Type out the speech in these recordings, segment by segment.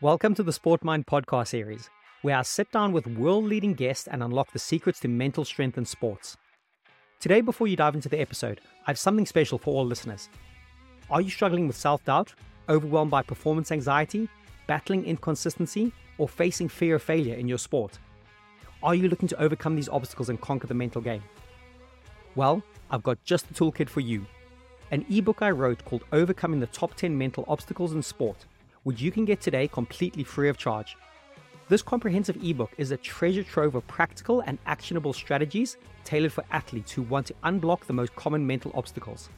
Welcome to the Sport Mind podcast series, where I sit down with world leading guests and unlock the secrets to mental strength in sports. Today, before you dive into the episode, I have something special for all listeners. Are you struggling with self doubt, overwhelmed by performance anxiety, battling inconsistency, or facing fear of failure in your sport? Are you looking to overcome these obstacles and conquer the mental game? Well, I've got just the toolkit for you an ebook I wrote called Overcoming the Top 10 Mental Obstacles in Sport which you can get today completely free of charge. This comprehensive ebook is a treasure trove of practical and actionable strategies tailored for athletes who want to unblock the most common mental obstacles.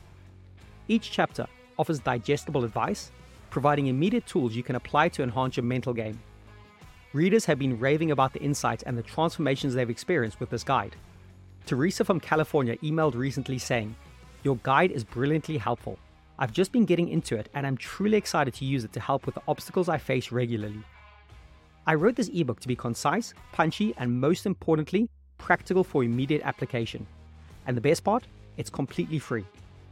Each chapter offers digestible advice, providing immediate tools you can apply to enhance your mental game. Readers have been raving about the insights and the transformations they've experienced with this guide. Teresa from California emailed recently saying, Your guide is brilliantly helpful. I've just been getting into it and I'm truly excited to use it to help with the obstacles I face regularly. I wrote this ebook to be concise, punchy, and most importantly, practical for immediate application. And the best part? It's completely free,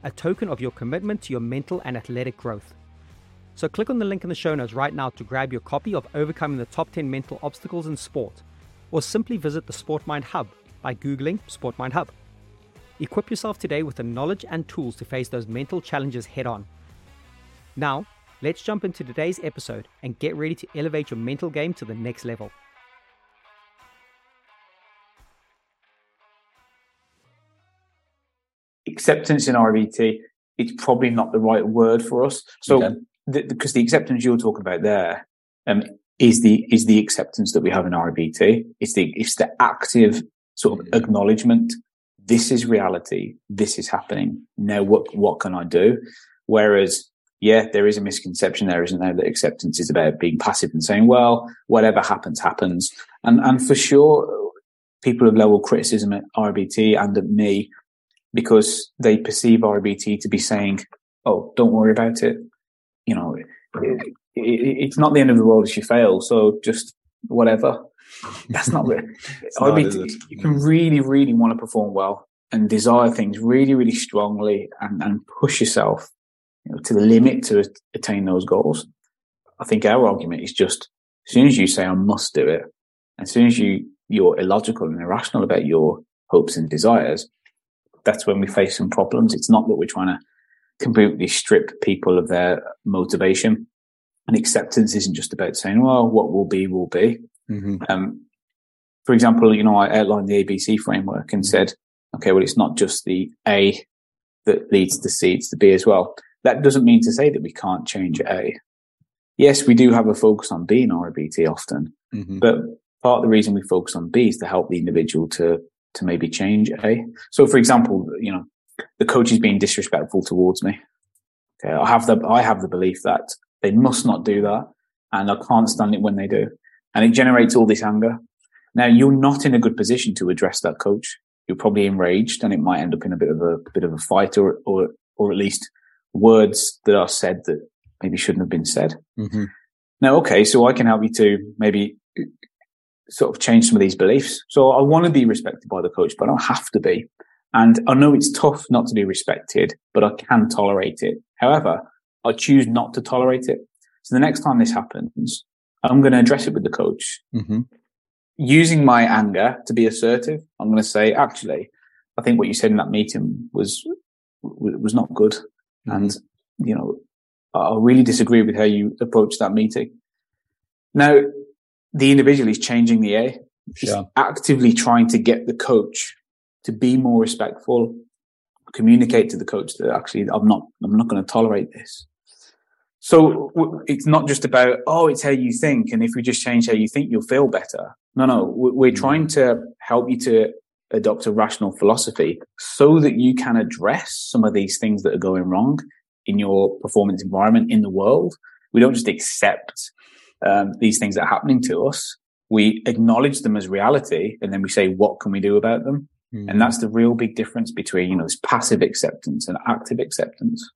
a token of your commitment to your mental and athletic growth. So click on the link in the show notes right now to grab your copy of Overcoming the Top 10 Mental Obstacles in Sport, or simply visit the SportMind Hub by Googling SportMind Hub. Equip yourself today with the knowledge and tools to face those mental challenges head on. Now, let's jump into today's episode and get ready to elevate your mental game to the next level. Acceptance in REBT, it's probably not the right word for us. So, okay. the, because the acceptance you're talking about there um, is the is the acceptance that we have in REBT. It's the it's the active sort of acknowledgement this is reality. This is happening. Now, what, what can I do? Whereas, yeah, there is a misconception there, isn't there? That acceptance is about being passive and saying, well, whatever happens, happens. And, and for sure, people have leveled criticism at REBT and at me because they perceive REBT to be saying, oh, don't worry about it. You know, it, it, it's not the end of the world if you fail. So just whatever. That's not mean, you can really, really want to perform well and desire things really, really strongly and, and push yourself you know, to the limit to attain those goals. I think our argument is just as soon as you say I must do it, as soon as you you're illogical and irrational about your hopes and desires, that's when we face some problems. It's not that we're trying to completely strip people of their motivation. And acceptance isn't just about saying, well, what will be, will be. Mm-hmm. Um, for example, you know, I outlined the ABC framework and said, okay, well, it's not just the A that leads to C, it's the B as well. That doesn't mean to say that we can't change A. Yes, we do have a focus on B in REBT often, mm-hmm. but part of the reason we focus on B is to help the individual to to maybe change A. So, for example, you know, the coach is being disrespectful towards me. Okay, I have the I have the belief that they must not do that, and I can't stand it when they do and it generates all this anger. Now you're not in a good position to address that coach. You're probably enraged and it might end up in a bit of a, a bit of a fight or, or, or at least words that are said that maybe shouldn't have been said. Mm-hmm. Now, okay, so I can help you to maybe sort of change some of these beliefs. So I want to be respected by the coach, but I don't have to be. And I know it's tough not to be respected, but I can tolerate it. However, I choose not to tolerate it. So the next time this happens, I'm going to address it with the coach. Mm-hmm. Using my anger to be assertive, I'm going to say, actually, I think what you said in that meeting was was not good, mm-hmm. and you know, I really disagree with how you approached that meeting. Now, the individual is changing the A. He's sure. actively trying to get the coach to be more respectful, communicate to the coach that actually I'm not I'm not going to tolerate this. So it's not just about, oh, it's how you think. And if we just change how you think, you'll feel better. No, no, we're mm-hmm. trying to help you to adopt a rational philosophy so that you can address some of these things that are going wrong in your performance environment in the world. We don't just accept um, these things that are happening to us. We acknowledge them as reality and then we say, what can we do about them? Mm. And that's the real big difference between, you know, this passive acceptance and active acceptance.